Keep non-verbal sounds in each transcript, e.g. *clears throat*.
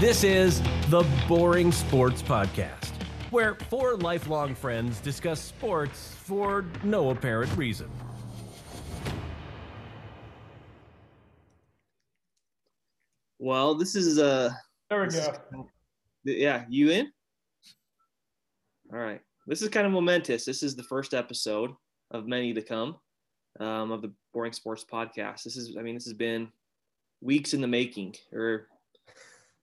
This is the Boring Sports Podcast, where four lifelong friends discuss sports for no apparent reason. Well, this is uh There we this is- go. yeah, you in? All right. This is kind of momentous. This is the first episode of many to come um, of the Boring Sports Podcast. This is, I mean, this has been weeks in the making, or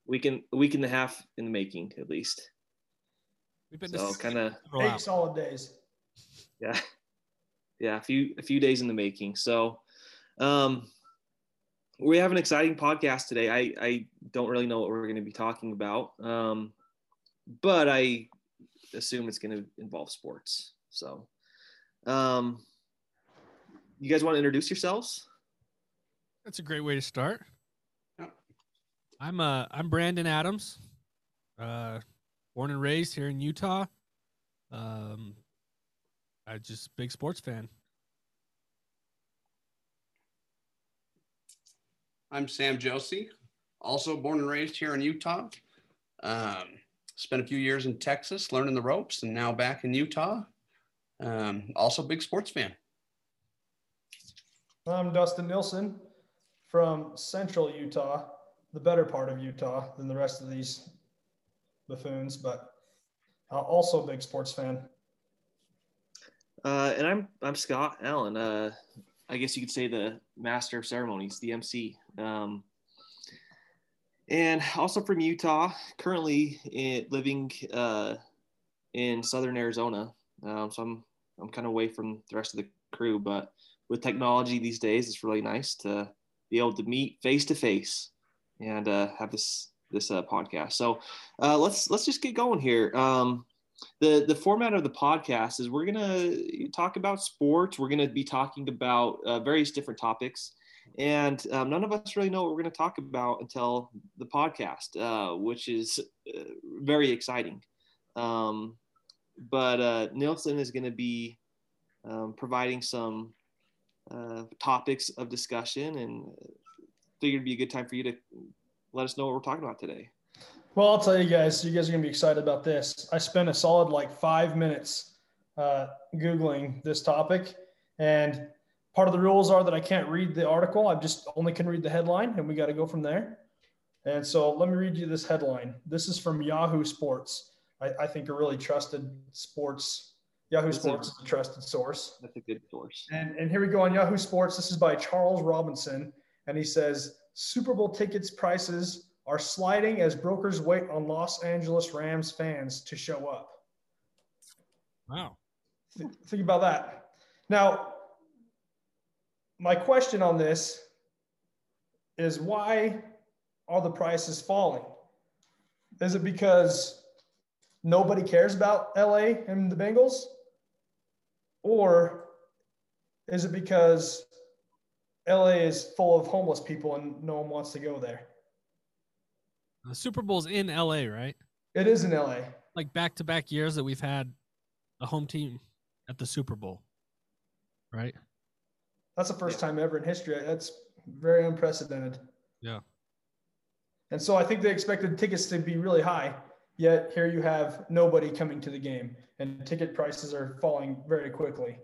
week and a week and a half in the making, at least. We've been So kind of Eight solid days. yeah *laughs* yeah a few a few days in the making so um we have an exciting podcast today i i don't really know what we're going to be talking about um but i assume it's going to involve sports so um you guys want to introduce yourselves That's a great way to start. Yeah. I'm uh I'm Brandon Adams, uh, born and raised here in Utah. Um, I just big sports fan. I'm Sam Josie, also born and raised here in Utah. Um, spent a few years in Texas learning the ropes and now back in Utah. Um, also, big sports fan. I'm Dustin Nilsson from central Utah, the better part of Utah than the rest of these buffoons, but uh, also a big sports fan. uh and i'm i'm scott allen uh i guess you could say the master of ceremonies the mc um and also from Utah, currently in, living uh, in southern Arizona. Um, so I'm I'm kind of away from the rest of the crew, but with technology these days, it's really nice to be able to meet face to face and uh, have this this uh, podcast. So uh, let's let's just get going here. Um, the the format of the podcast is we're gonna talk about sports. We're gonna be talking about uh, various different topics and um, none of us really know what we're to talk about until the podcast, uh, which is uh, very exciting. Um, but uh, Nilsson is to be um, providing some uh, topics of discussion, and figured it'd be a good time for you to let us know what we're talking about today. Well, I'll tell you guys, you guys are going to be excited about this. I spent a solid like five minutes uh, Googling this topic, and part of the rules are that I can't read the article. I just only can read the headline, and we got to go from there. And so let me read you this headline. This is from Yahoo Sports. I, I think a really trusted sports. Yahoo That's a- Sports is a trusted source. That's a good source. And, and here we go on Yahoo Sports. This is by Charles Robinson. And he says Super Bowl tickets prices are sliding as brokers wait on Los Angeles Rams fans to show up. Wow. Th- Think about that. Now, my question on this is why are the prices falling? Is it because nobody cares about LA and the Bengals? Or is it because LA is full of homeless people and no one wants to go there? The Super Bowl's in LA, right? It is in LA. Like back to back years that we've had a home team at the Super Bowl, right? That's the first time ever in history. That's very unprecedented. Yeah. And so I think they expected tickets to be really high, yet here you have nobody coming to the game and ticket prices are falling very quickly.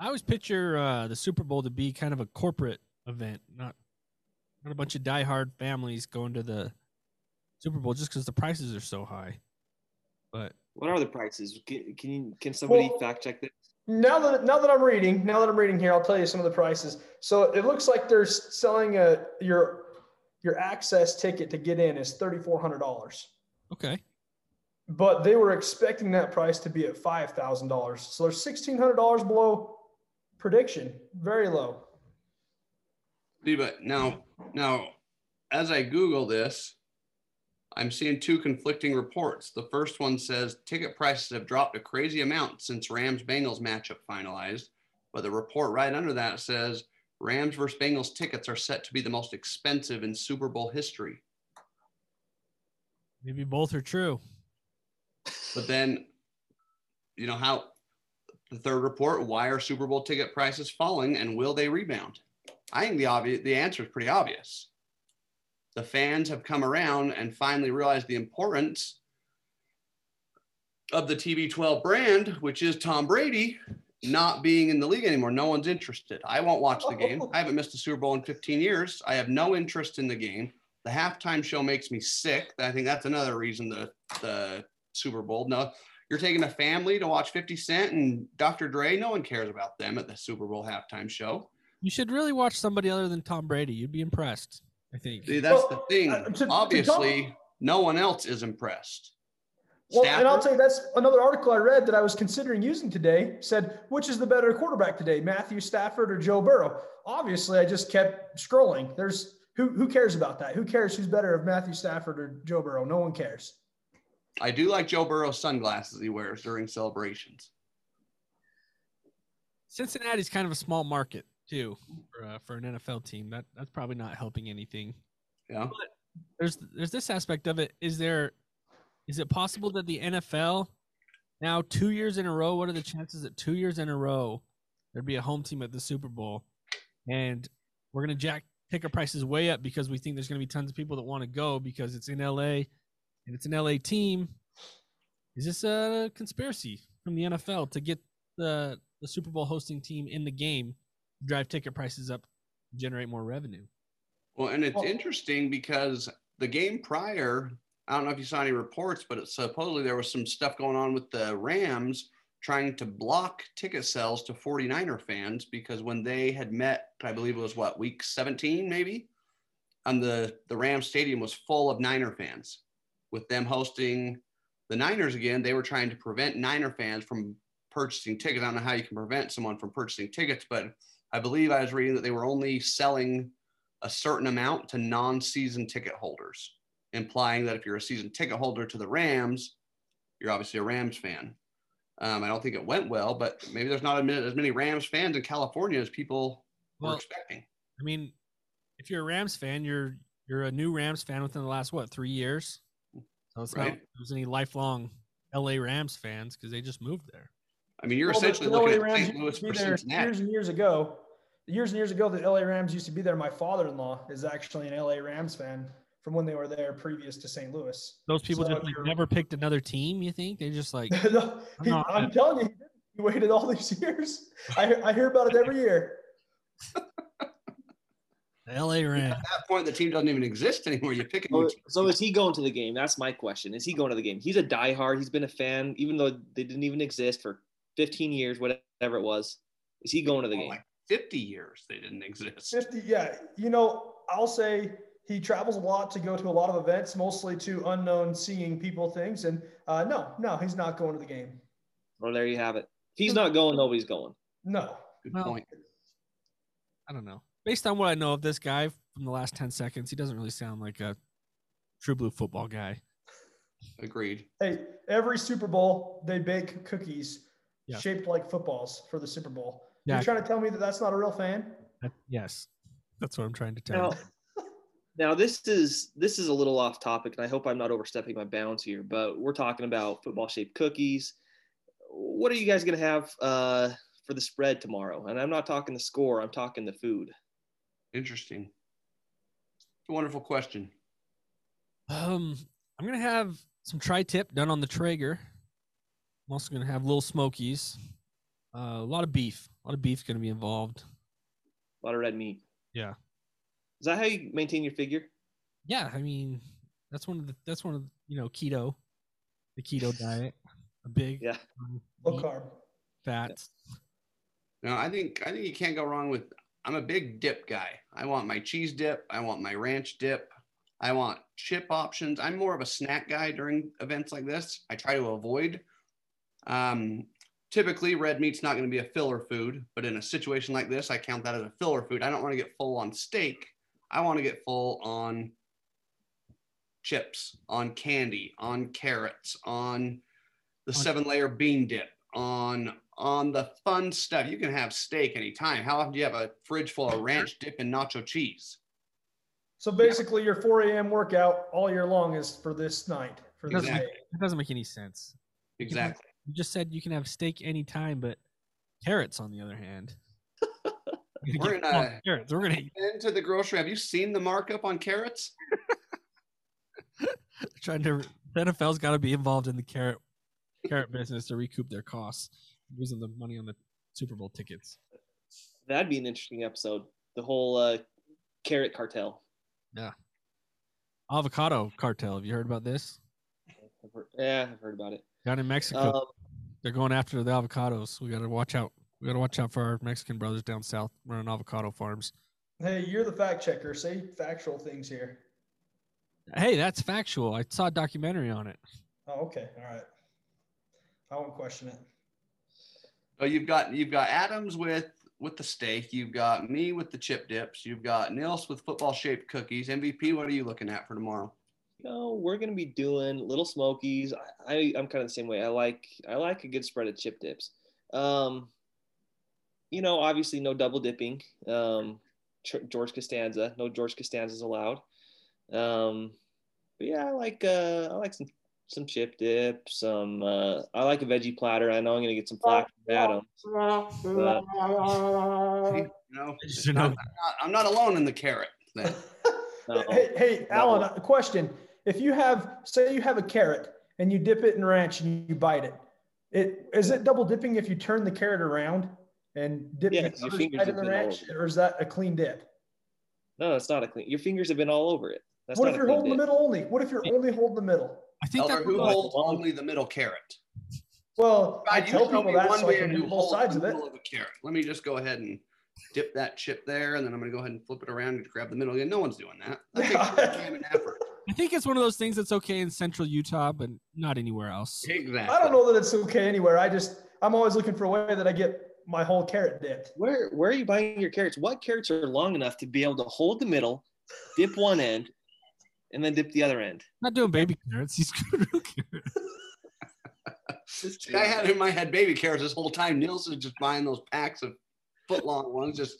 I always picture uh, the Super Bowl to be kind of a corporate event, not not a bunch of diehard families going to the Super Bowl just because the prices are so high. But What are the prices? Can, can you can somebody Well- fact check this? Now that now that I'm reading, now that I'm reading here, I'll tell you some of the prices. So it looks like they're selling a your your access ticket to get in is thirty four hundred dollars, okay, but they were expecting that price to be at five thousand dollars. So they're sixteen hundred dollars below prediction, very low. See, but now, now, as I Google this, I'm seeing two conflicting reports. The first one says ticket prices have dropped a crazy amount since Rams Bengals matchup finalized. But the report right under that says Rams versus Bengals tickets are set to be the most expensive in Super Bowl history. maybe both are true. But then, you know, how the third report, why are Super Bowl ticket prices falling and will they rebound? I think the obvious the answer is pretty obvious. the fans have come around and finally realized the importance of the TB12 brand, which is Tom Brady not being in the league anymore. No one's interested. I won't watch the game. Oh. I haven't missed a Super Bowl in 15 years. I have no interest in the game. The halftime show makes me sick. I think that's another reason the the Super Bowl. No, you're taking a family to watch 50 Cent and Dr. Dre. No one cares about them at the Super Bowl halftime show. You should really watch somebody other than Tom Brady. You'd be impressed. I think. See, that's Well, the thing. uh, to- to Obviously, Tom- no one else is impressed. Well, and I'll tell you, that's another article I read that I was considering using today. Said which is the better quarterback today, Matthew Stafford or Joe Burrow? Obviously, I just kept scrolling. There's who who cares about that? Who cares who's better of Matthew Stafford or Joe Burrow? No one cares. I do like Joe Burrow's sunglasses he wears during celebrations. Cincinnati's kind of a small market too for, uh, for an NFL team. That that's probably not helping anything. Yeah. There's there's this aspect of it. Is there is it possible that the NFL now two years in a row? What are the chances that two years in a row there'd be a home team at the Super Bowl, and we're gonna jack ticket prices way up because we think there's gonna be tons of people that want to go because it's in LA and it's an LA team. Is this a conspiracy from the NFL to get the the Super Bowl hosting team in the game, drive ticket prices up, generate more revenue? Well, and it's Well- interesting because the game prior, I don't know if you saw any reports, but it, supposedly there was some stuff going on with the Rams trying to block ticket sales to 49er fans because when they had met, I believe it was what, week 17 maybe? And the, the Rams stadium was full of Niner fans. With them hosting the Niners again, they were trying to prevent Niner fans from purchasing tickets. I don't know how you can prevent someone from purchasing tickets, but I believe I was reading that they were only selling a certain amount to non-season ticket holders, implying that if you're a season ticket holder to the Rams, you're obviously a Rams fan. Um, I don't think it went well, but maybe there's not as many Rams fans in California as people were expecting. I mean, if you're a Rams fan, you're you're a new Rams fan within the last what three years. So it's not Right. like there's any lifelong LA Rams fans because they just moved there. I mean, you're Well, essentially the looking LA at Rams St. used Louis to be for there Cincinnati. Years and years ago, years and years ago, the LA Rams used to be there. My father-in-law is actually an LA Rams fan from when they were there previous to St. Louis. Those people So just like, never picked another team. You think they just like *laughs* No, he- I'm telling you, he he waited all these *laughs* years. I, I hear about it every year. *laughs* the LA Rams? At that point, the team doesn't even exist anymore. You pick a new So, so is he going to the game? That's my question. Is he going to the game? He's a diehard. He's been a fan, even though they didn't even exist for 15 years, whatever it was. Is he going to the Oh, game? like 50 years they didn't exist. 50, yeah. You know, I'll say he travels a lot to go to a lot of events, mostly to unknown seeing people things. And uh, no, no, he's not going to the game. Well, there you have it. If he's not going, nobody's going. No. Good Well, point. I don't know. Based on what I know of this guy from the last ten seconds, he doesn't really sound like a true blue football guy. Agreed. Hey, every Super Bowl, they bake cookies Yeah. shaped like footballs for the Super Bowl. Yeah. You're trying to tell me that that's not a real fan? That- yes, that's what I'm trying to tell Now, you. now this is this is a little off topic, and I hope I'm not overstepping my bounds here. But we're talking about football-shaped cookies. What are you guys gonna have uh, for the spread tomorrow? And I'm not talking the score. I'm talking the food. Interesting. It's a wonderful question. Um, I'm gonna have some tri-tip done on the Traeger. I'm also gonna have little smokies. Uh, a lot of beef. A lot of beef gonna be involved. A lot of red meat. Yeah. Is that how you maintain your figure? Yeah, I mean, that's one of the that's one of the, you know keto, the keto *laughs* diet. A big Yeah. um, Low meat, carb. fats. No, I think I think you can't go wrong with. I'm a big dip guy. I want my cheese dip. I want my ranch dip. I want chip options. I'm more of a snack guy during events like this. I try to avoid. Um, typically, red meat's not going to be a filler food, but in a situation like this, I count that as a filler food. I don't want to get full on steak. I want to get full on chips, on candy, on carrots, on the seven layer bean dip, on on the fun stuff. You can have steak anytime. How often do you have a fridge full of ranch dip and nacho cheese? So basically, your 4 a.m. workout all year long is for this night, for this Exactly. day. That doesn't make any sense. Exactly. You just said you can have steak anytime, but carrots, on the other hand, *laughs* we're gonna We're get in full a- carrots. We're gonna Into the grocery. Have you seen the markup on carrots? *laughs* *laughs* trying to the NFL's got to be involved in the carrot carrot business to recoup their costs, losing the money on the Super Bowl tickets. That'd be an interesting episode. The whole uh, carrot cartel. Yeah. Avocado cartel. Have you heard about this? I've heard, yeah, I've heard about it. Down in Mexico, Um, they're going after the avocados. We got to watch out. We got to watch out for our Mexican brothers down south running avocado farms. Hey, you're the fact checker. Say factual things here. Hey, that's factual. I saw a documentary on it. Oh, okay. All right. I won't question it. So you've got you've got Adams with with the steak. You've got me with the chip dips. You've got Nils with football shaped cookies. MVP, what are you looking at for tomorrow? you know, we're gonna be doing little smokies. I, I I'm kind of the same way. I like I like a good spread of chip dips. Um, you know, obviously no double dipping. Um, George Costanza, no George Costanzas allowed. Um, but yeah, I like uh, I like some some chip dip. Some uh, I like a veggie platter. I know I'm gonna get some flack from *laughs* Adam. But, See, you know, I'm, not, I'm not alone in the carrot thing. *laughs* no. Hey, hey, Alan, one. a question. If you have, say you have a carrot and you dip it in ranch and you bite it, it is it double dipping if you turn the carrot around and dip Yeah, the 'cause your fingers in the ranch, or is that a clean dip? No, it's not a clean. Your fingers have been all over it. That's what if you're clean holding the middle only? What if you're only holding the middle? I think Elder, that who holds only the middle carrot? Well, I God, you tell tell people me that one so I way can to do do both sides the of it. middle of a carrot. Let me just go ahead and dip that chip there, and then I'm going to go ahead and flip it around and grab the middle again. No one's doing that. That takes Yeah. more time and effort. *laughs* I think it's one of those things that's okay in central Utah, but not anywhere else. Exactly. I don't know that it's okay anywhere. I just I'm always looking for a way that I get my whole carrot dipped. Where where are you buying your carrots? What carrots are long enough to be able to hold the middle, dip one end, and then dip the other end? not doing baby carrots. He's doing real carrots. *laughs* See, I had in my head baby carrots this whole time. Nils is just buying those packs of foot long ones, just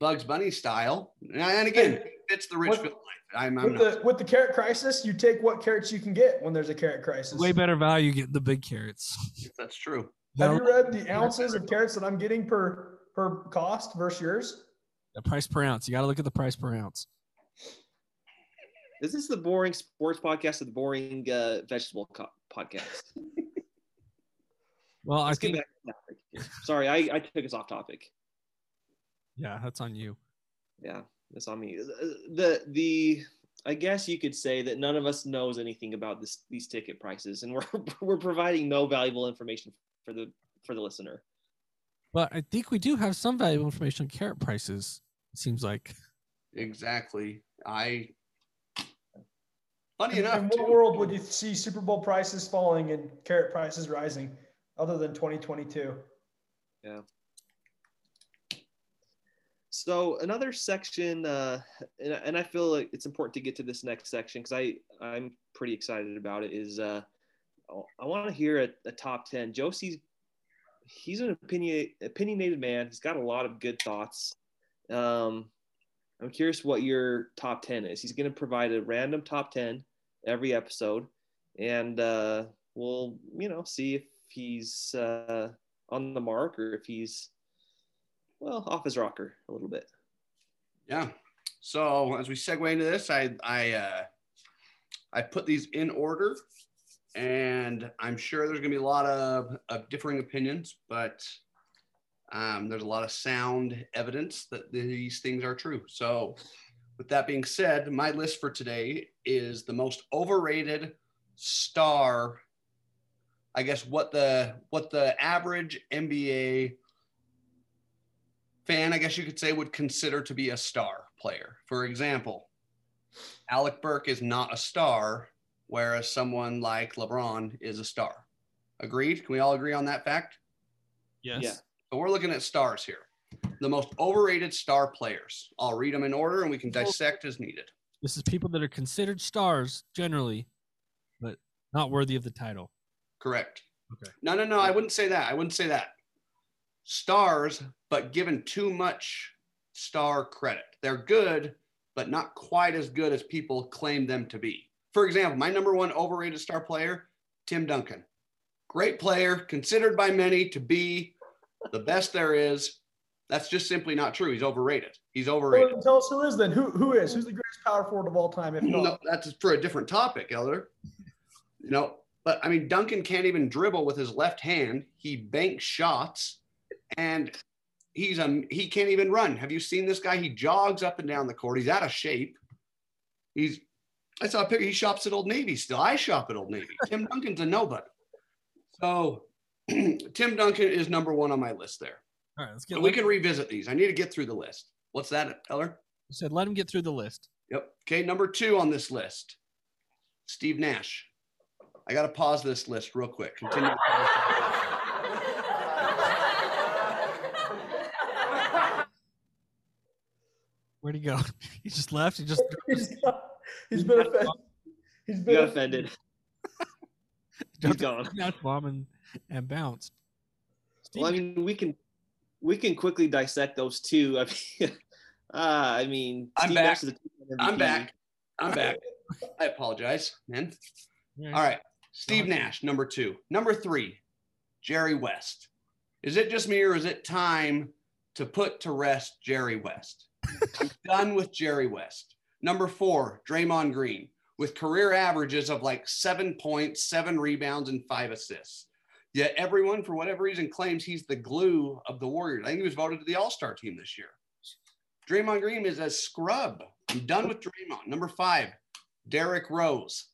Bugs Bunny style. And again, it's the Richfield life. I'm, I'm With the with the carrot crisis, you take what carrots you can get when there's a carrot crisis. Way better value getting the big carrots. That's true. Have you read the ounces of carrots that I'm getting per per cost versus yours? the price per ounce. You got to look at the price per ounce. Is this the boring sports podcast or the boring uh, vegetable co- podcast? Well, I Let's get think back to topic. Sorry, I, I took us off topic. yeah, that's on you. Yeah, that's on me. The the I guess you could say that none of us knows anything about this these ticket prices, and *laughs* we're we're providing no valuable information for the for the listener. But I think we do have some valuable information on carrot prices. It seems like. Exactly. I. Funny In, enough, in what world would you see Super Bowl prices falling and carrot prices rising, other than 2022? Yeah. So another section, uh, and, and I feel like it's important to get to this next section because I I'm pretty excited about it. Is uh, I want to hear a, a top ten. Josie's he's an opinion opinionated man. He's got a lot of good thoughts. Um, I'm curious what your top ten is. He's going to provide a random top ten every episode, and uh, we'll you know see if he's uh, on the mark or if he's well off his rocker a little bit. Yeah. So as we segue into this, I I uh, I put these in order, and I'm sure there's going to be a lot of, of differing opinions, but um, there's a lot of sound evidence that these things are true. So, with that being said, my list for today is the most overrated star. I guess what the what the average NBA fan, I guess you could say, would consider to be a star player. For example, Alec Burks is not a star, whereas someone like LeBron is a star. Agreed? Can we all agree on that fact? Yes. Yeah. So we're looking at stars here. The most overrated star players. I'll read them in order and we can dissect as needed. This is people that are considered stars generally, but not worthy of the title. Correct. Okay. No, no, no. I wouldn't say that. I wouldn't say that. Stars, but given too much star credit. They're good, but not quite as good as people claim them to be. For example, my number one overrated star player, Tim Duncan. Great player, considered by many to be the best there is. That's just simply not true. He's overrated. He's overrated. Well, tell us who is then. Who who is? Who's the greatest power forward of all time, if not. No, that's for a different topic, Elder. You know, but I mean, Duncan can't even dribble with his left hand. He banks shots, and he's a he can't even run. Have you seen this guy? He jogs up and down the court. He's out of shape. He's I saw a picture. He shops at Old Navy still. I shop at Old Navy. Tim Duncan's a nobody. So *clears throat* Tim Duncan is number one on my list there. All right, let's get. We can revisit these. I need to get through the list. What's that, Eller? you said let him get through the list. Yep. Okay, number two on this list, Steve Nash. I got to pause this list real quick. Continue. Where'd he go? *laughs* he just left. He just *laughs* he's, got- *laughs* he's been offended. He's He been got offended. He's dropped gone. a Nash bomb and, and bounced. Steve, Well, I mean, we can we can quickly dissect those two. *laughs* I mean, uh, I mean, I'm Steve back. Nash is a two-time I'm back. I'm back. *laughs* I apologize, man. All right. Steve Nash, number two. Number three, Jerry West. Is it just me or is it time to put to rest Jerry West? I'm *laughs* done with Jerry West. Number four, Draymond Green, with career averages of like seven points, seven rebounds, and five assists. Yet everyone, for whatever reason, claims he's the glue of the Warriors. I think he was voted to the All Star team this year. Draymond Green is a scrub. I'm done with Draymond. Number five, Derrick Rose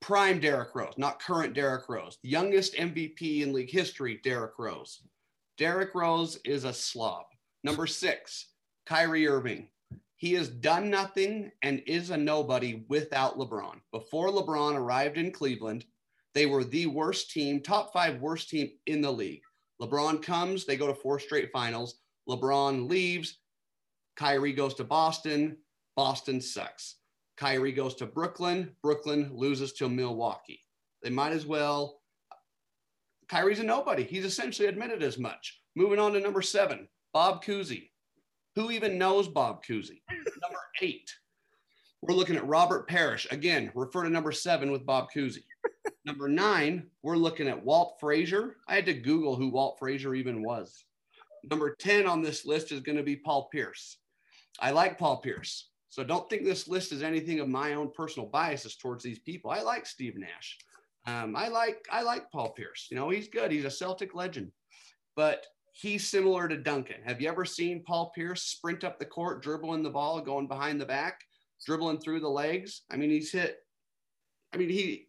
prime Derrick Rose, not current Derrick Rose, youngest MVP in league history, Derrick Rose. Derrick Rose is a slob. Number six, Kyrie Irving. He has done nothing and is a nobody without LeBron. Before LeBron arrived in Cleveland, they were the worst team, top five worst team in the league. LeBron comes, they go to four straight finals. LeBron leaves, Kyrie goes to Boston. Boston sucks. Kyrie goes to Brooklyn. Brooklyn loses to Milwaukee. They might as well. Kyrie's a nobody. He's essentially admitted as much. Moving on to number seven, Bob Cousy. Who even knows Bob Cousy? *laughs* number eight, we're looking at Robert Parish. Again, refer to number seven with Bob Cousy. Number nine, we're looking at Walt Frazier. I had to Google who Walt Frazier even was. Number 10 on this list is going to be Paul Pierce. I like Paul Pierce. So don't think this list is anything of my own personal biases towards these people. I like Steve Nash. Um, I like I like Paul Pierce. You know, he's good. He's a Celtic legend. But he's similar to Duncan. Have you ever seen Paul Pierce sprint up the court, dribbling the ball, going behind the back, dribbling through the legs? I mean, he's hit. I mean, he.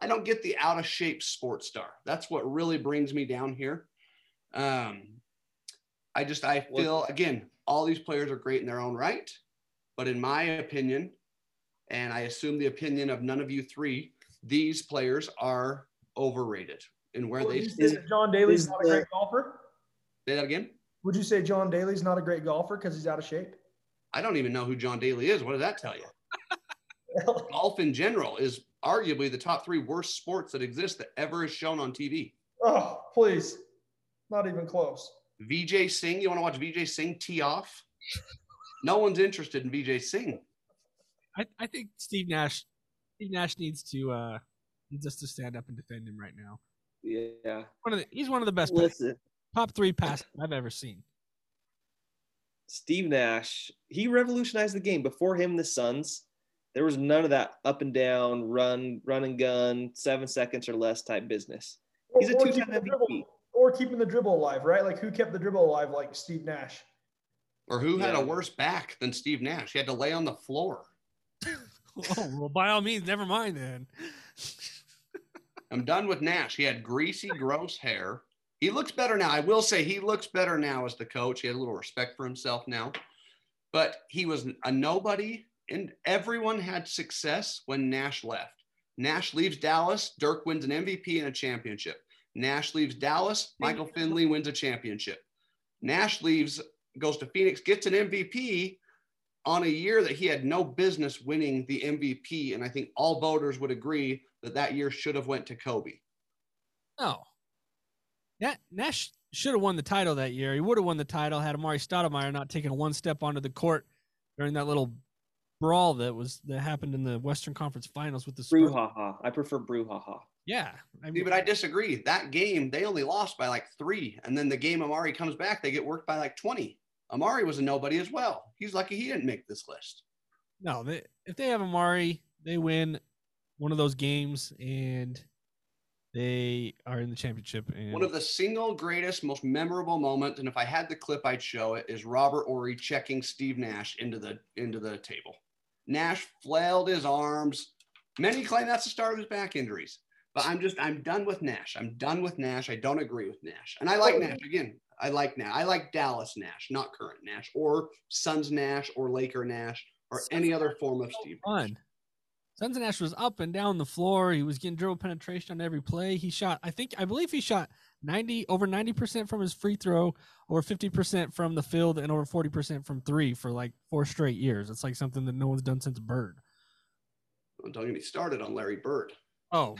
I don't get the out of shape sports star. That's what really brings me down here. Um, I just I feel again, all these players are great in their own right, but in my opinion, and I assume the opinion of none of you three, these players are overrated in where Would they you say John Daly's is not a great golfer? say that again. Would you say John Daly's not a great golfer because he's out of shape? I don't even know who John Daly is. What does that tell you? *laughs* Golf in general is arguably the top three worst sports that exist that ever is shown on TV. oh, please. Not even close. Vijay Singh, you want to watch Vijay Singh tee off? No one's interested in Vijay Singh. I, I think Steve Nash Steve Nash needs to uh needs us to stand up and defend him right now. Yeah. One of the, he's one of the best pass- Listen, top three passes I've ever seen. Steve Nash, he revolutionized the game. Before him, the Suns, there was none of that up and down, run, run and gun, seven seconds or less type business. He's a Or two-time keeping the MVP. dribble- Or keeping the dribble alive, right? Like who kept the dribble alive like Steve Nash? Or who had a worse back than Steve Nash? He had to lay on the floor. *laughs* Oh well, by all means, never mind then. *laughs* I'm done with Nash. He had greasy, gross hair. He looks better now. I will say he looks better now as the coach. He had a little respect for himself now. But he was a nobody, and everyone had success when Nash left. Nash leaves Dallas. Dirk wins an MVP and a championship. Nash leaves Dallas. Michael Finley wins a championship. Nash leaves, goes to Phoenix, gets an MVP on a year that he had no business winning the MVP. And I think all voters would agree that that year should have went to Kobe. No. Na- Nash should have won the title that year. He would have won the title had Amar'e Stoudemire not taken one step onto the court during that little brawl that was that happened in the Western Conference Finals with the Spurs. Brouhaha. I prefer brouhaha. Yeah, I See, mean, but I disagree. That game, they only lost by like three. And then the game Amar'e comes back, they get worked by like 20. Amar'e was a nobody as well. He's lucky he didn't make this list. No, they, if they have Amar'e, they win one of those games and they are in the championship. And One of the single greatest, most memorable moments, and if I had the clip, I'd show it, is Robert Horry checking Steve Nash into the into the table. Nash flailed his arms. Many claim that's the start of his back injuries. But I'm just I'm done with Nash. I'm done with Nash. I don't agree with Nash. And I like oh. Nash again. I like Nash. I like Dallas Nash, not current Nash, or Suns Nash, or Laker Nash, or any other form of Steve. Nash. fun. Sons of Nash was up and down the floor. He was getting dribble penetration on every play. He shot, I think, I believe he shot 90 over 90% from his free throw, over 50% from the field, and over 40% from three for like four straight years. It's like something that no one's done since Bird. Don't get me started on Larry Bird. Oh,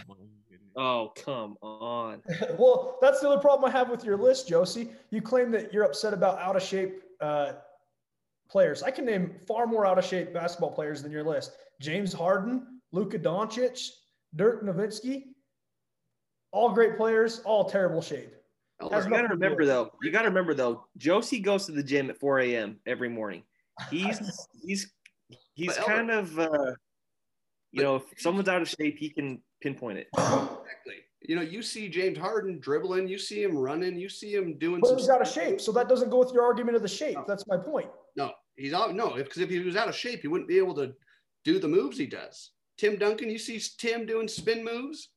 Oh, come on. *laughs* well, that's the other problem I have with your list, Josie. You claim that you're upset about out of shape uh, players. I can name far more out of shape basketball players than your list. James Harden, Luka Doncic, Dirk Nowitzki, all great players, all terrible shape. Oh, Has You gotta nothing to do remember with though. You gotta remember though. Josie goes to the gym at 4 a.m. every morning. He's *laughs* he's he's But kind of uh, you know if someone's out of shape, he can pinpoint it. Exactly. You know, you see James Harden dribbling, you see him running, you see him doing But some he's out of shape, so that doesn't go with your argument of the shape. That's my point. No, he's out. No, because if he was out of shape, he wouldn't be able to do the moves he does. Tim Duncan, you see Tim doing spin moves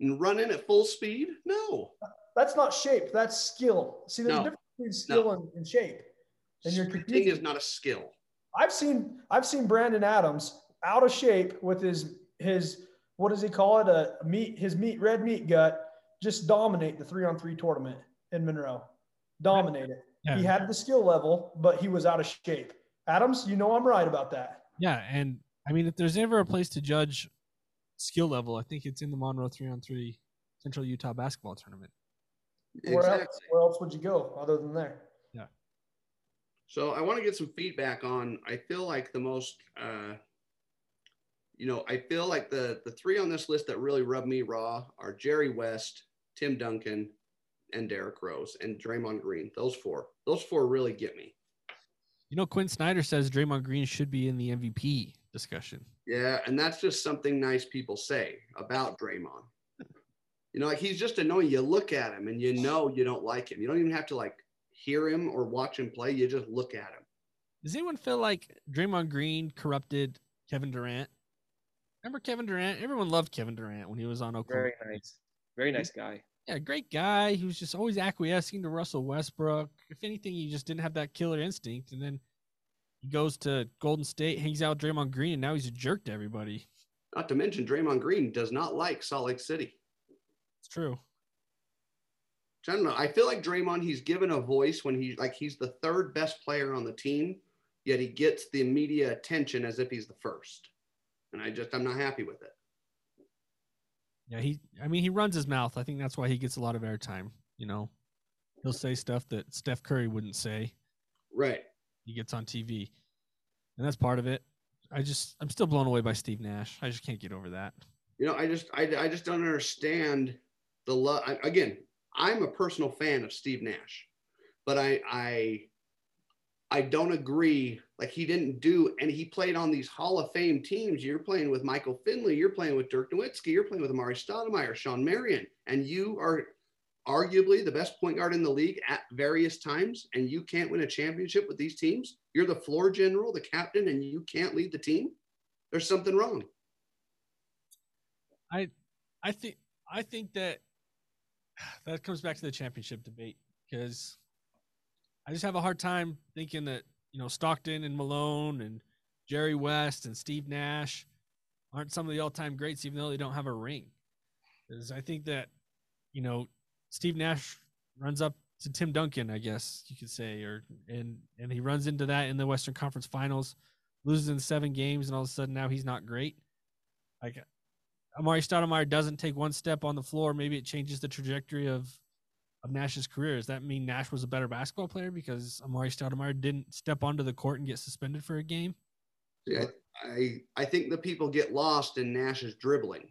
and running at full speed? No. That's not shape. That's skill. See, there's No. a difference between skill and, and shape. And you're Sprinting confusing. is not a skill. I've seen I've seen Brandon Adams out of shape with his his what does he call it a meat his meat red meat gut just dominate the three on three tournament in Monroe. Dominate it. yeah. He had the skill level, but he was out of shape. Adams, you know I'm right about that. yeah. And I mean, if there's ever a place to judge skill level, I think it's in the Monroe three on three Central Utah basketball tournament. Where Exactly. else where else would you go other than there? Yeah. So I want to get some feedback on. I feel like the most, uh, you know, I feel like the the three on this list that really rub me raw are Jerry West, Tim Duncan, and Derrick Rose, and Draymond Green. Those four. Those four really get me. You know, Quin Snyder says Draymond Green should be in the MVP discussion. Yeah, and that's just something nice people say about Draymond. You know, like he's just annoying. You look at him and you know you don't like him. You don't even have to like hear him or watch him play. You just look at him. Does anyone feel like Draymond Green corrupted Kevin Durant? Remember Kevin Durant? Everyone loved Kevin Durant when he was on Oklahoma. Very nice. Very nice guy. Yeah, great guy. He was just always acquiescing to Russell Westbrook. If anything, he just didn't have that killer instinct. And then he goes to Golden State, hangs out with Draymond Green, and now he's a jerk to everybody. Not to mention Draymond Green does not like Salt Lake City. It's true. I don't know. I feel like Draymond, he's given a voice when he's like he's the third best player on the team, yet he gets the media attention as if he's the first. And I just I'm not happy with it. Yeah, he. I mean, he runs his mouth. I think that's why he gets a lot of airtime. You know, he'll say stuff that Steph Curry wouldn't say. Right. He gets on TV, and that's part of it. I just, I'm still blown away by Steve Nash. I just can't get over that. You know, I just I, I just don't understand the love. Again, I'm a personal fan of Steve Nash, but I I I don't agree. Like he didn't do, and he played on these Hall of Fame teams. You're playing with Michael Finley. You're playing with Dirk Nowitzki. You're playing with Amar'e Stoudemire, Shawn Marion, and you are arguably the best point guard in the league at various times, and you can't win a championship with these teams. You're the floor general, the captain, and you can't lead the team. There's something wrong. I I think, I think that that comes back to the championship debate because I just have a hard time thinking that you know Stockton and Malone and Jerry West and Steve Nash aren't some of the all-time greats, even though they don't have a ring. Because I think that you know Steve Nash runs up to Tim Duncan, I guess you could say, or and and he runs into that in the Western Conference Finals, loses in seven games, and all of a sudden now he's not great. Like Amar'e Stoudemire doesn't take one step on the floor, maybe it changes the trajectory of of Nash's career. Does that mean Nash was a better basketball player because Amar'e Stoudemire didn't step onto the court and get suspended for a game? I, I I think the people get lost in Nash's dribbling.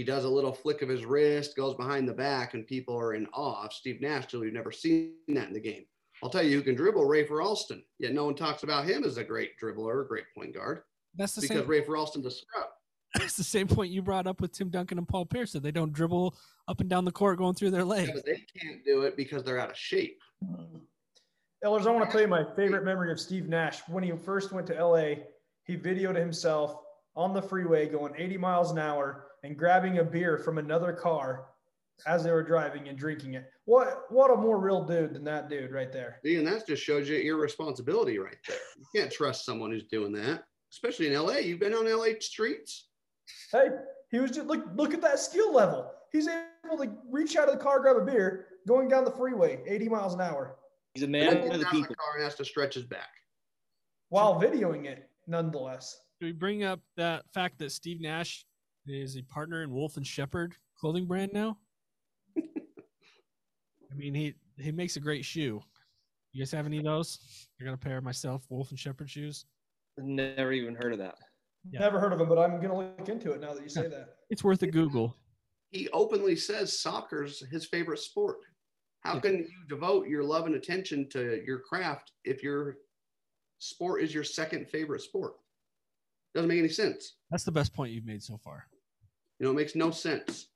He does a little flick of his wrist, goes behind the back, and people are in awe of Steve Nash till you've never seen that in the game. I'll tell you who can dribble, Rafer Alston. Yet no one talks about him as a great dribbler, a great point guard. That's the because same. Rafer Alston's a scrub. *laughs* That's the same point you brought up with Tim Duncan and Paul Pierce that they don't dribble up and down the court going through their Yeah, legs. but they can't do it because they're out of shape. Mm. Ellers, I want to tell you my favorite memory of Steve Nash. When he first went to LA, he videoed himself on the freeway going 80 miles an hour and grabbing a beer from another car as they were driving and drinking it. What what a more real dude than that dude right there. See, and that just shows you irresponsibility right there. You can't trust someone who's doing that, especially in LA. You've been on LA streets. Hey, he was just look look at that skill level. He's able to reach out of the car, grab a beer, going down the freeway 80 miles an hour He's a man then of gets the out of people. the car and has to stretch his back. while videoing it nonetheless. Do we bring up that fact that Steve Nash is a partner in Wolf and Shepherd clothing brand now? *laughs* I mean, he he makes a great shoe. You guys have any of those? I got a pair myself, Wolf and Shepherd shoes. Never even heard of that. Yeah. Never heard of him, but I'm gonna look into it now that you say that. It's worth a Google. He openly says soccer's his favorite sport. How Yeah. can you devote your love and attention to your craft if your sport is your second favorite sport? Doesn't make any sense. That's the best point you've made so far. You know, it makes no sense.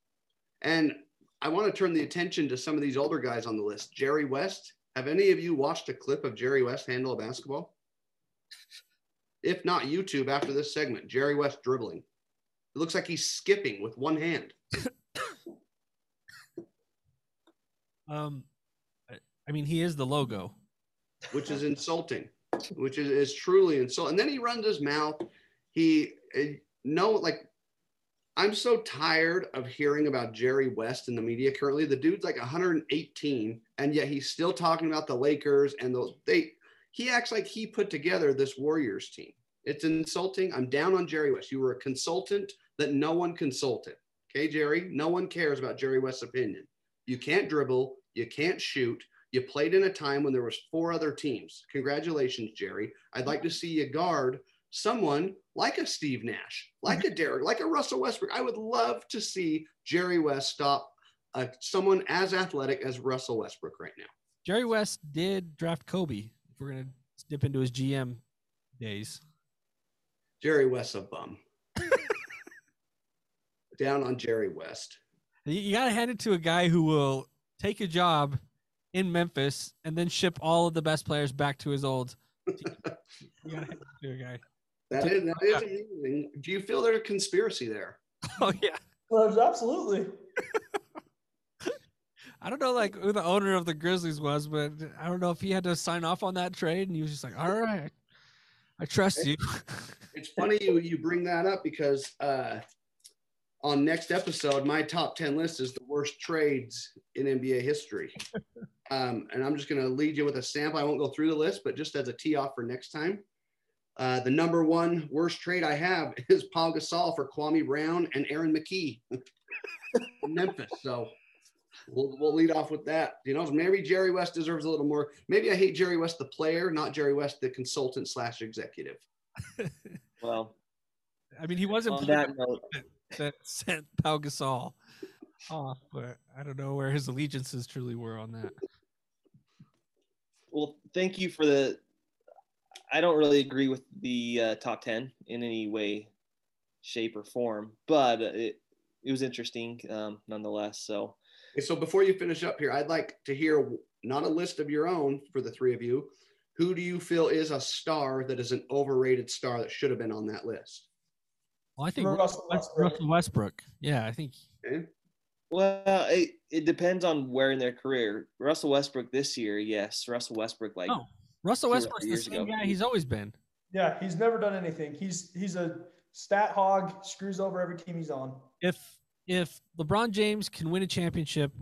And I want to turn the attention to some of these older guys on the list. Jerry West. Have any of you watched a clip of Jerry West handle a basketball? If not, YouTube after this segment. Jerry West dribbling. It looks like he's skipping with one hand. *coughs* Um, I, mean, he is the logo. which is insulting, which is, is truly insulting. And then he runs his mouth. He no like I'm so tired of hearing about Jerry West in the media currently. The dude's like 118, and yet he's still talking about the Lakers and those they he acts like he put together this Warriors team. It's insulting. I'm down on Jerry West. You were a consultant that no one consulted. Okay, Jerry, no one cares about Jerry West's opinion. You can't dribble, you can't shoot, you played in a time when there was four other teams. Congratulations, Jerry. I'd like to see you guard someone like a Steve Nash, like a Derek, like a Russell Westbrook. I would love to see Jerry West stop uh, someone as athletic as Russell Westbrook right now. Jerry West did draft Kobe. If we're gonna dip into his GM days, Jerry West's a bum. *laughs* Down on Jerry West. you, gotta hand it to a guy who will take a job in Memphis and then ship all of the best players back to his old. team. *laughs* you gotta hand it to a guy. That is, that is amazing. Do you feel there's a conspiracy there? *laughs* Oh yeah. Well, absolutely. *laughs* I don't know like who the owner of the Grizzlies was, but I don't know if he had to sign off on that trade and he was just like, All right, I trust you. It's funny you, you bring that up because uh, on next episode, my top 10 list is the worst trades in NBA history. *laughs* Um, and I'm just going to lead you with a sample. I won't go through the list, but just as a tee off for next time. Uh, the number one worst trade I have *laughs* is Paul Gasol for Kwame Brown and Aaron McKie from Memphis. So we'll, we'll lead off with that. You know, maybe Jerry West deserves a little more. Maybe I hate Jerry West, the player, not Jerry West, the consultant slash executive. *laughs* Well, I mean, he wasn't on that note, that *laughs* sent Pau Gasol off, but I don't know where his allegiances truly were on that. well, thank you for the. I don't really agree with the uh, top ten in any way, shape, or form, but it it was interesting um, nonetheless. So Okay, so before you finish up here, I'd like to hear not a list of your own for the three of you. Who do you feel is a star that is an overrated star that should have been on that list? Well, I think Russell Russell Westbrook. Westbrook. Westbrook. Yeah, I think Okay. Well, it, it depends on where in their career. Russell Westbrook this year, yes. Russell Westbrook, like, oh, Russell two or Westbrook's the same ago. guy he's always been. Yeah, he's never done anything. He's he's a stat hog, screws over every team he's on. If if LeBron James can win a championship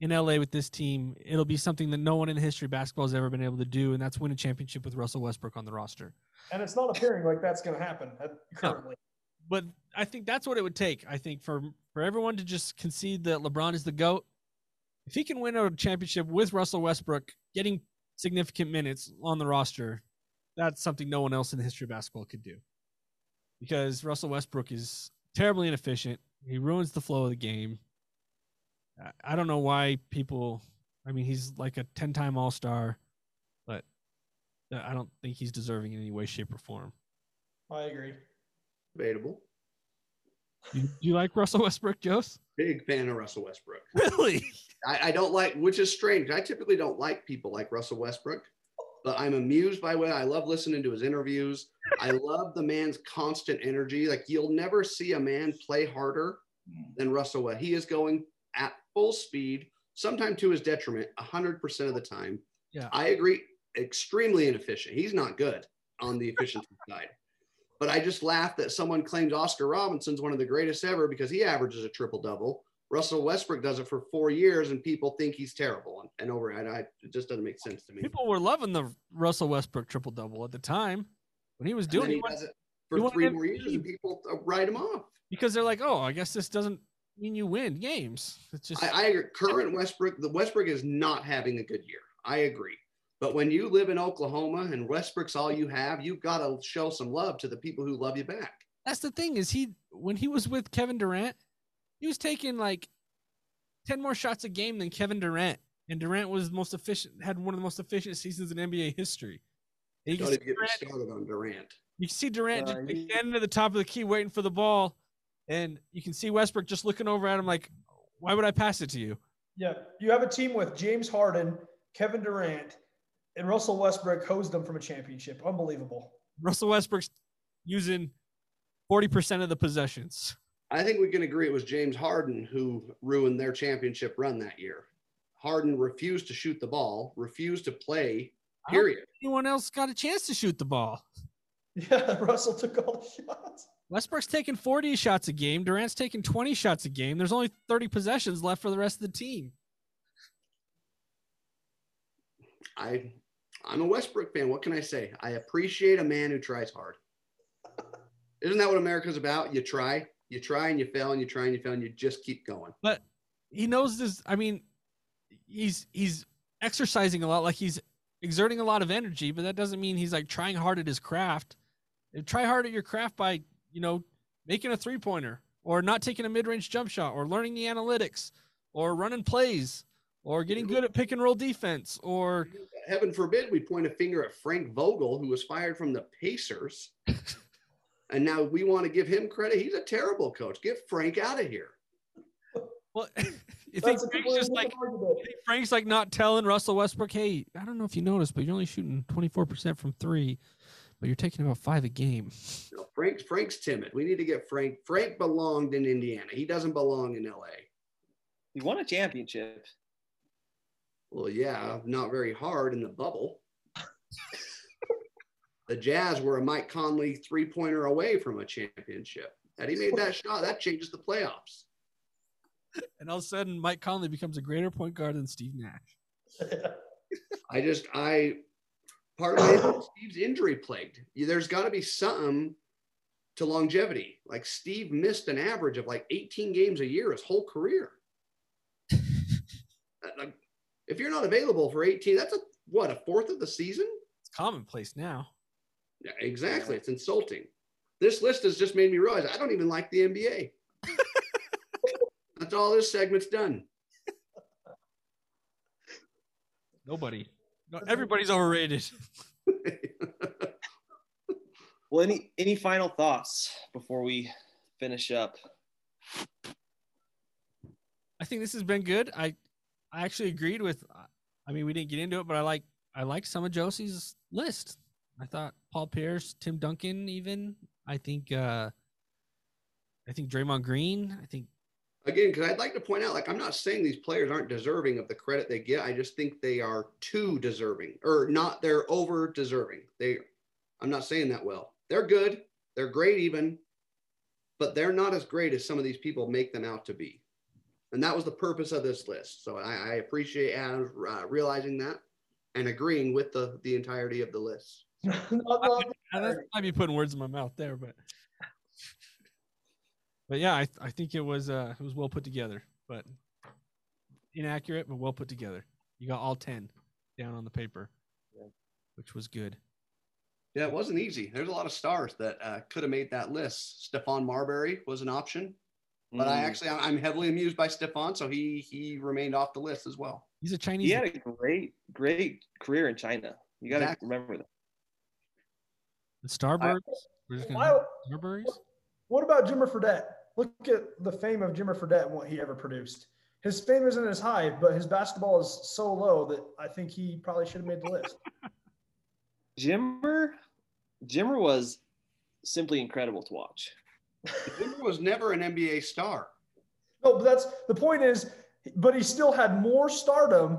in LA with this team, it'll be something that no one in the history of basketball has ever been able to do, and that's win a championship with Russell Westbrook on the roster. And it's not appearing like that's going to happen at, currently. But I think that's what it would take. I think for for everyone to just concede that LeBron is the goat. If he can win a championship with Russell Westbrook, getting significant minutes on the roster, that's something no one else in the history of basketball could do. Because Russell Westbrook is terribly inefficient. He ruins the flow of the game. I- I don't know why people. I mean, he's like a ten-time All-Star, but I don't think he's deserving in any way, shape, or form. I agree. Debatable. You, you like Russell Westbrook, Jose? Big fan of Russell Westbrook. Really? I, I don't like, which is strange. I typically don't like people like Russell Westbrook, but I'm amused by what I love listening to his interviews. I love the man's constant energy. Like you'll never see a man play harder hmm. than Russell West. He is going at full speed, sometimes to his detriment, 100% of the time. Yeah. I agree. Extremely inefficient. He's not good on the efficiency *laughs* side. But I just laugh that someone claims Oscar Robertson's one of the greatest ever because he averages a triple double. Russell Westbrook does it for four years, and people think he's terrible. And, and over, I, I, it just doesn't make sense to me. People were loving the Russell Westbrook triple double at the time when he was And doing he it does it for three more years, and people uh, write him off. because they're like, oh, I guess this doesn't mean you win games. It's just I, I agree. Current Westbrook, the Westbrook is not having a good year. I agree. But when you live in Oklahoma and Westbrook's all you have, you've got to show some love to the people who love you back. that's the thing is he when he was with Kevin Durant, he was taking like ten more shots a game than Kevin Durant, and Durant was the most efficient, had one of the most efficient seasons in NBA history. And you, can Don't see even get me Durant, started on Durant. you can see Durant Uh, just he- standing at the top of the key waiting for the ball, and you can see Westbrook just looking over at him like, why would I pass it to you? Yeah, you have a team with James Harden, Kevin Durant, and Russell Westbrook hosed them from a championship. Unbelievable. Russell Westbrook's using forty percent of the possessions. I think we can agree it was James Harden who ruined their championship run that year. Harden refused to shoot the ball, refused to play, I don't period. Anyone else got a chance to shoot the ball? *laughs* Yeah, Russell took all the shots. Westbrook's taking 40 shots a game. Durant's taking 20 shots a game. There's only 30 possessions left for the rest of the team. I I'm a Westbrook fan. What can I say? I appreciate a man who tries hard. *laughs* Isn't that what America's about? You try, you try and you fail and you try and you fail and you just keep going. But he knows this. I mean, he's he's exercising a lot, like he's exerting a lot of energy, but that doesn't mean he's like trying hard at his craft. And try hard at your craft by, you know, making a three pointer or not taking a mid range jump shot or learning the analytics or running plays or getting good at pick and roll defense or Heaven forbid we point a finger at Frank Vogel, who was fired from the Pacers. *laughs* and now we want to give him credit. He's a terrible coach. Get Frank out of here. well, *laughs* you think Frank's just like different argument. I think Frank's like not telling Russell Westbrook, hey, I don't know if you noticed, but you're only shooting 24% from three, but you're taking about five a game. No, Frank's Frank's timid. We need to get Frank. Frank belonged in Indiana. He doesn't belong in LA. He won a championship. Well, yeah, not very hard in the bubble. the Jazz were a Mike Conley three pointer away from a championship. Had he made that shot, that changes the playoffs. And all of a sudden, Mike Conley becomes a greater point guard than Steve Nash. *laughs* I just, I, part of it is Steve's injury plagued. There's got to be something to longevity. Like Steve missed an average of like 18 games a year his whole career. *laughs* Like, if you're not available for 18, that's a what, a fourth of the season? It's commonplace now. Yeah, exactly. It's insulting. This list has just made me realize I don't even like the NBA. *laughs* That's all this segment's done. Nobody. No, *laughs* everybody's overrated. *laughs* Well, any any final thoughts before we finish up? I think this has been good. I I actually agreed with I mean we didn't get into it, but I like I like some of Josie's list. I thought Paul Pierce, Tim Duncan even. I think uh I think Draymond Green. I think Again, because I'd like to point out, like, I'm not saying these players aren't deserving of the credit they get. I just think they are too deserving, or not. They're over deserving. They, I'm not saying that well. They're good. They're great, even, but they're not as great as some of these people make them out to be. And that was the purpose of this list. So I, I appreciate Adams uh, realizing that and agreeing with the the entirety of the list. *laughs* I that's- might be putting words in my mouth there, but but yeah, I I think it was uh it was well put together, but inaccurate but well put together. You got all ten down on the paper, Yeah. which was good. Yeah, it wasn't easy. There's a lot of stars that uh, could have made that list. Stephon Marbury was an option, but I Mm. actually I'm heavily amused by Stephon, so he he remained off the list as well. He's a Chinese. he had a great great career in China. You got to Exactly. remember that. the Starbucks. We're just gonna Why, Strawberries? what about Jimmer Fredette? Look at the fame of Jimmer Fredette and what he ever produced. His fame isn't as high, but his basketball is so low that I think he probably should have made the list. *laughs* Jimmer, Jimmer was simply incredible to watch. Denver was never an NBA star. No, but that's the point is, but he still had more stardom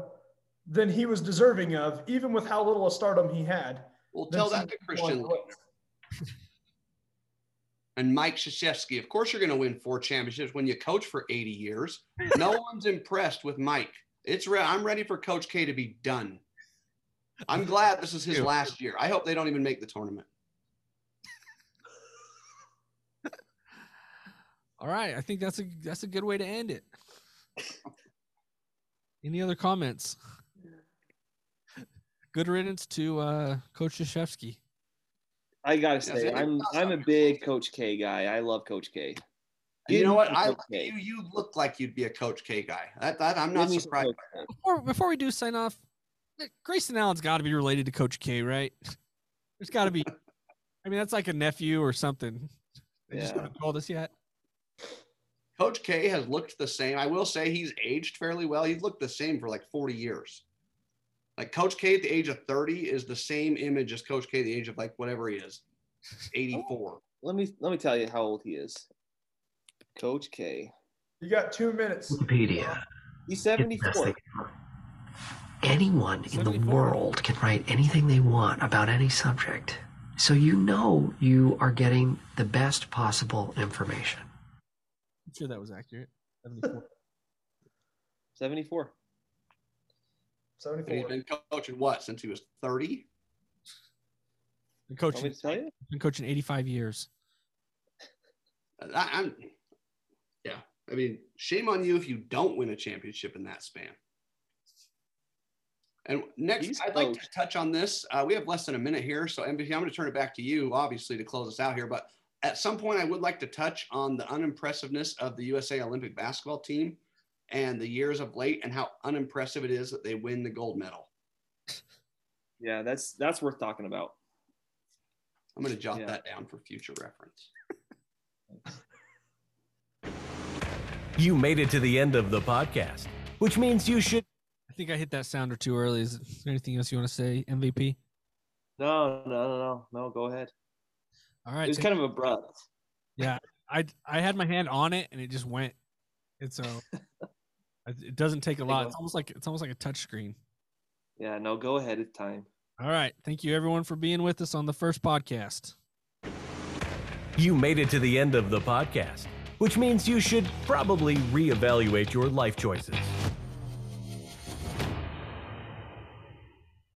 than he was deserving of, even with how little a stardom he had. Well, than tell that to Christian the and Mike Krzyzewski. Of course, you're going to win four championships when you coach for 80 years. No *laughs* one's impressed with Mike. It's re- I'm ready for Coach K to be done. I'm glad this is his last year. I hope they don't even make the tournament. All right, I think that's a that's a good way to end it. *laughs* Any other comments? Good riddance to uh, Coach Krzyzewski. I gotta say, I'm I'm a big Coach K guy. I love Coach K. And you know what? I you you look like you'd be a Coach K guy. That, that I'm not Give me some surprised. Before before we do sign off, Grayson Allen's got to be related to Coach K, right? There's got to be. I mean, that's like a nephew or something. They just Yeah. haven't told us yet. Coach K has looked the same. I will say he's aged fairly well. He's looked the same for like 40 years. Like Coach K at the age of 30 is the same image as Coach K at the age of like whatever he is, 84. Let me let me tell you how old he is. Coach K. You got two minutes. Wikipedia. He's is the 74. Anyone in the world can write anything they want about any subject. So you know you are getting the best possible information. I'm sure that was accurate. 74. *laughs* 74. And he's 74. been coaching what since he was 30? Been coaching, to tell you? been coaching 85 years. I, I'm, yeah. I mean, shame on you if you don't win a championship in that span. And next, He's I'd like to touch on this. Uh, we have less than a minute here, so MVP, I'm going to turn it back to you, obviously, to close us out here. But at some point, I would like to touch on the unimpressiveness of the USA Olympic basketball team and the years of late, and how unimpressive it is that they win the gold medal. Yeah, that's that's worth talking about. I'm going to jot Yeah. that down for future reference. *laughs* You made it to the end of the podcast, which means you should. I think I hit that sounder too early. Is there anything else you want to say, MVP? No, no, no, no, no. Go ahead. All It was take- kind of abrupt. Yeah. I I had my hand on it and it just went. It's so *laughs* it doesn't take a lot. It's almost like it's almost like a touch screen. Yeah, no. Go ahead. It's time. All right. Thank you everyone for being with us on the first podcast. You made it to the end of the podcast, which means you should probably reevaluate your life choices.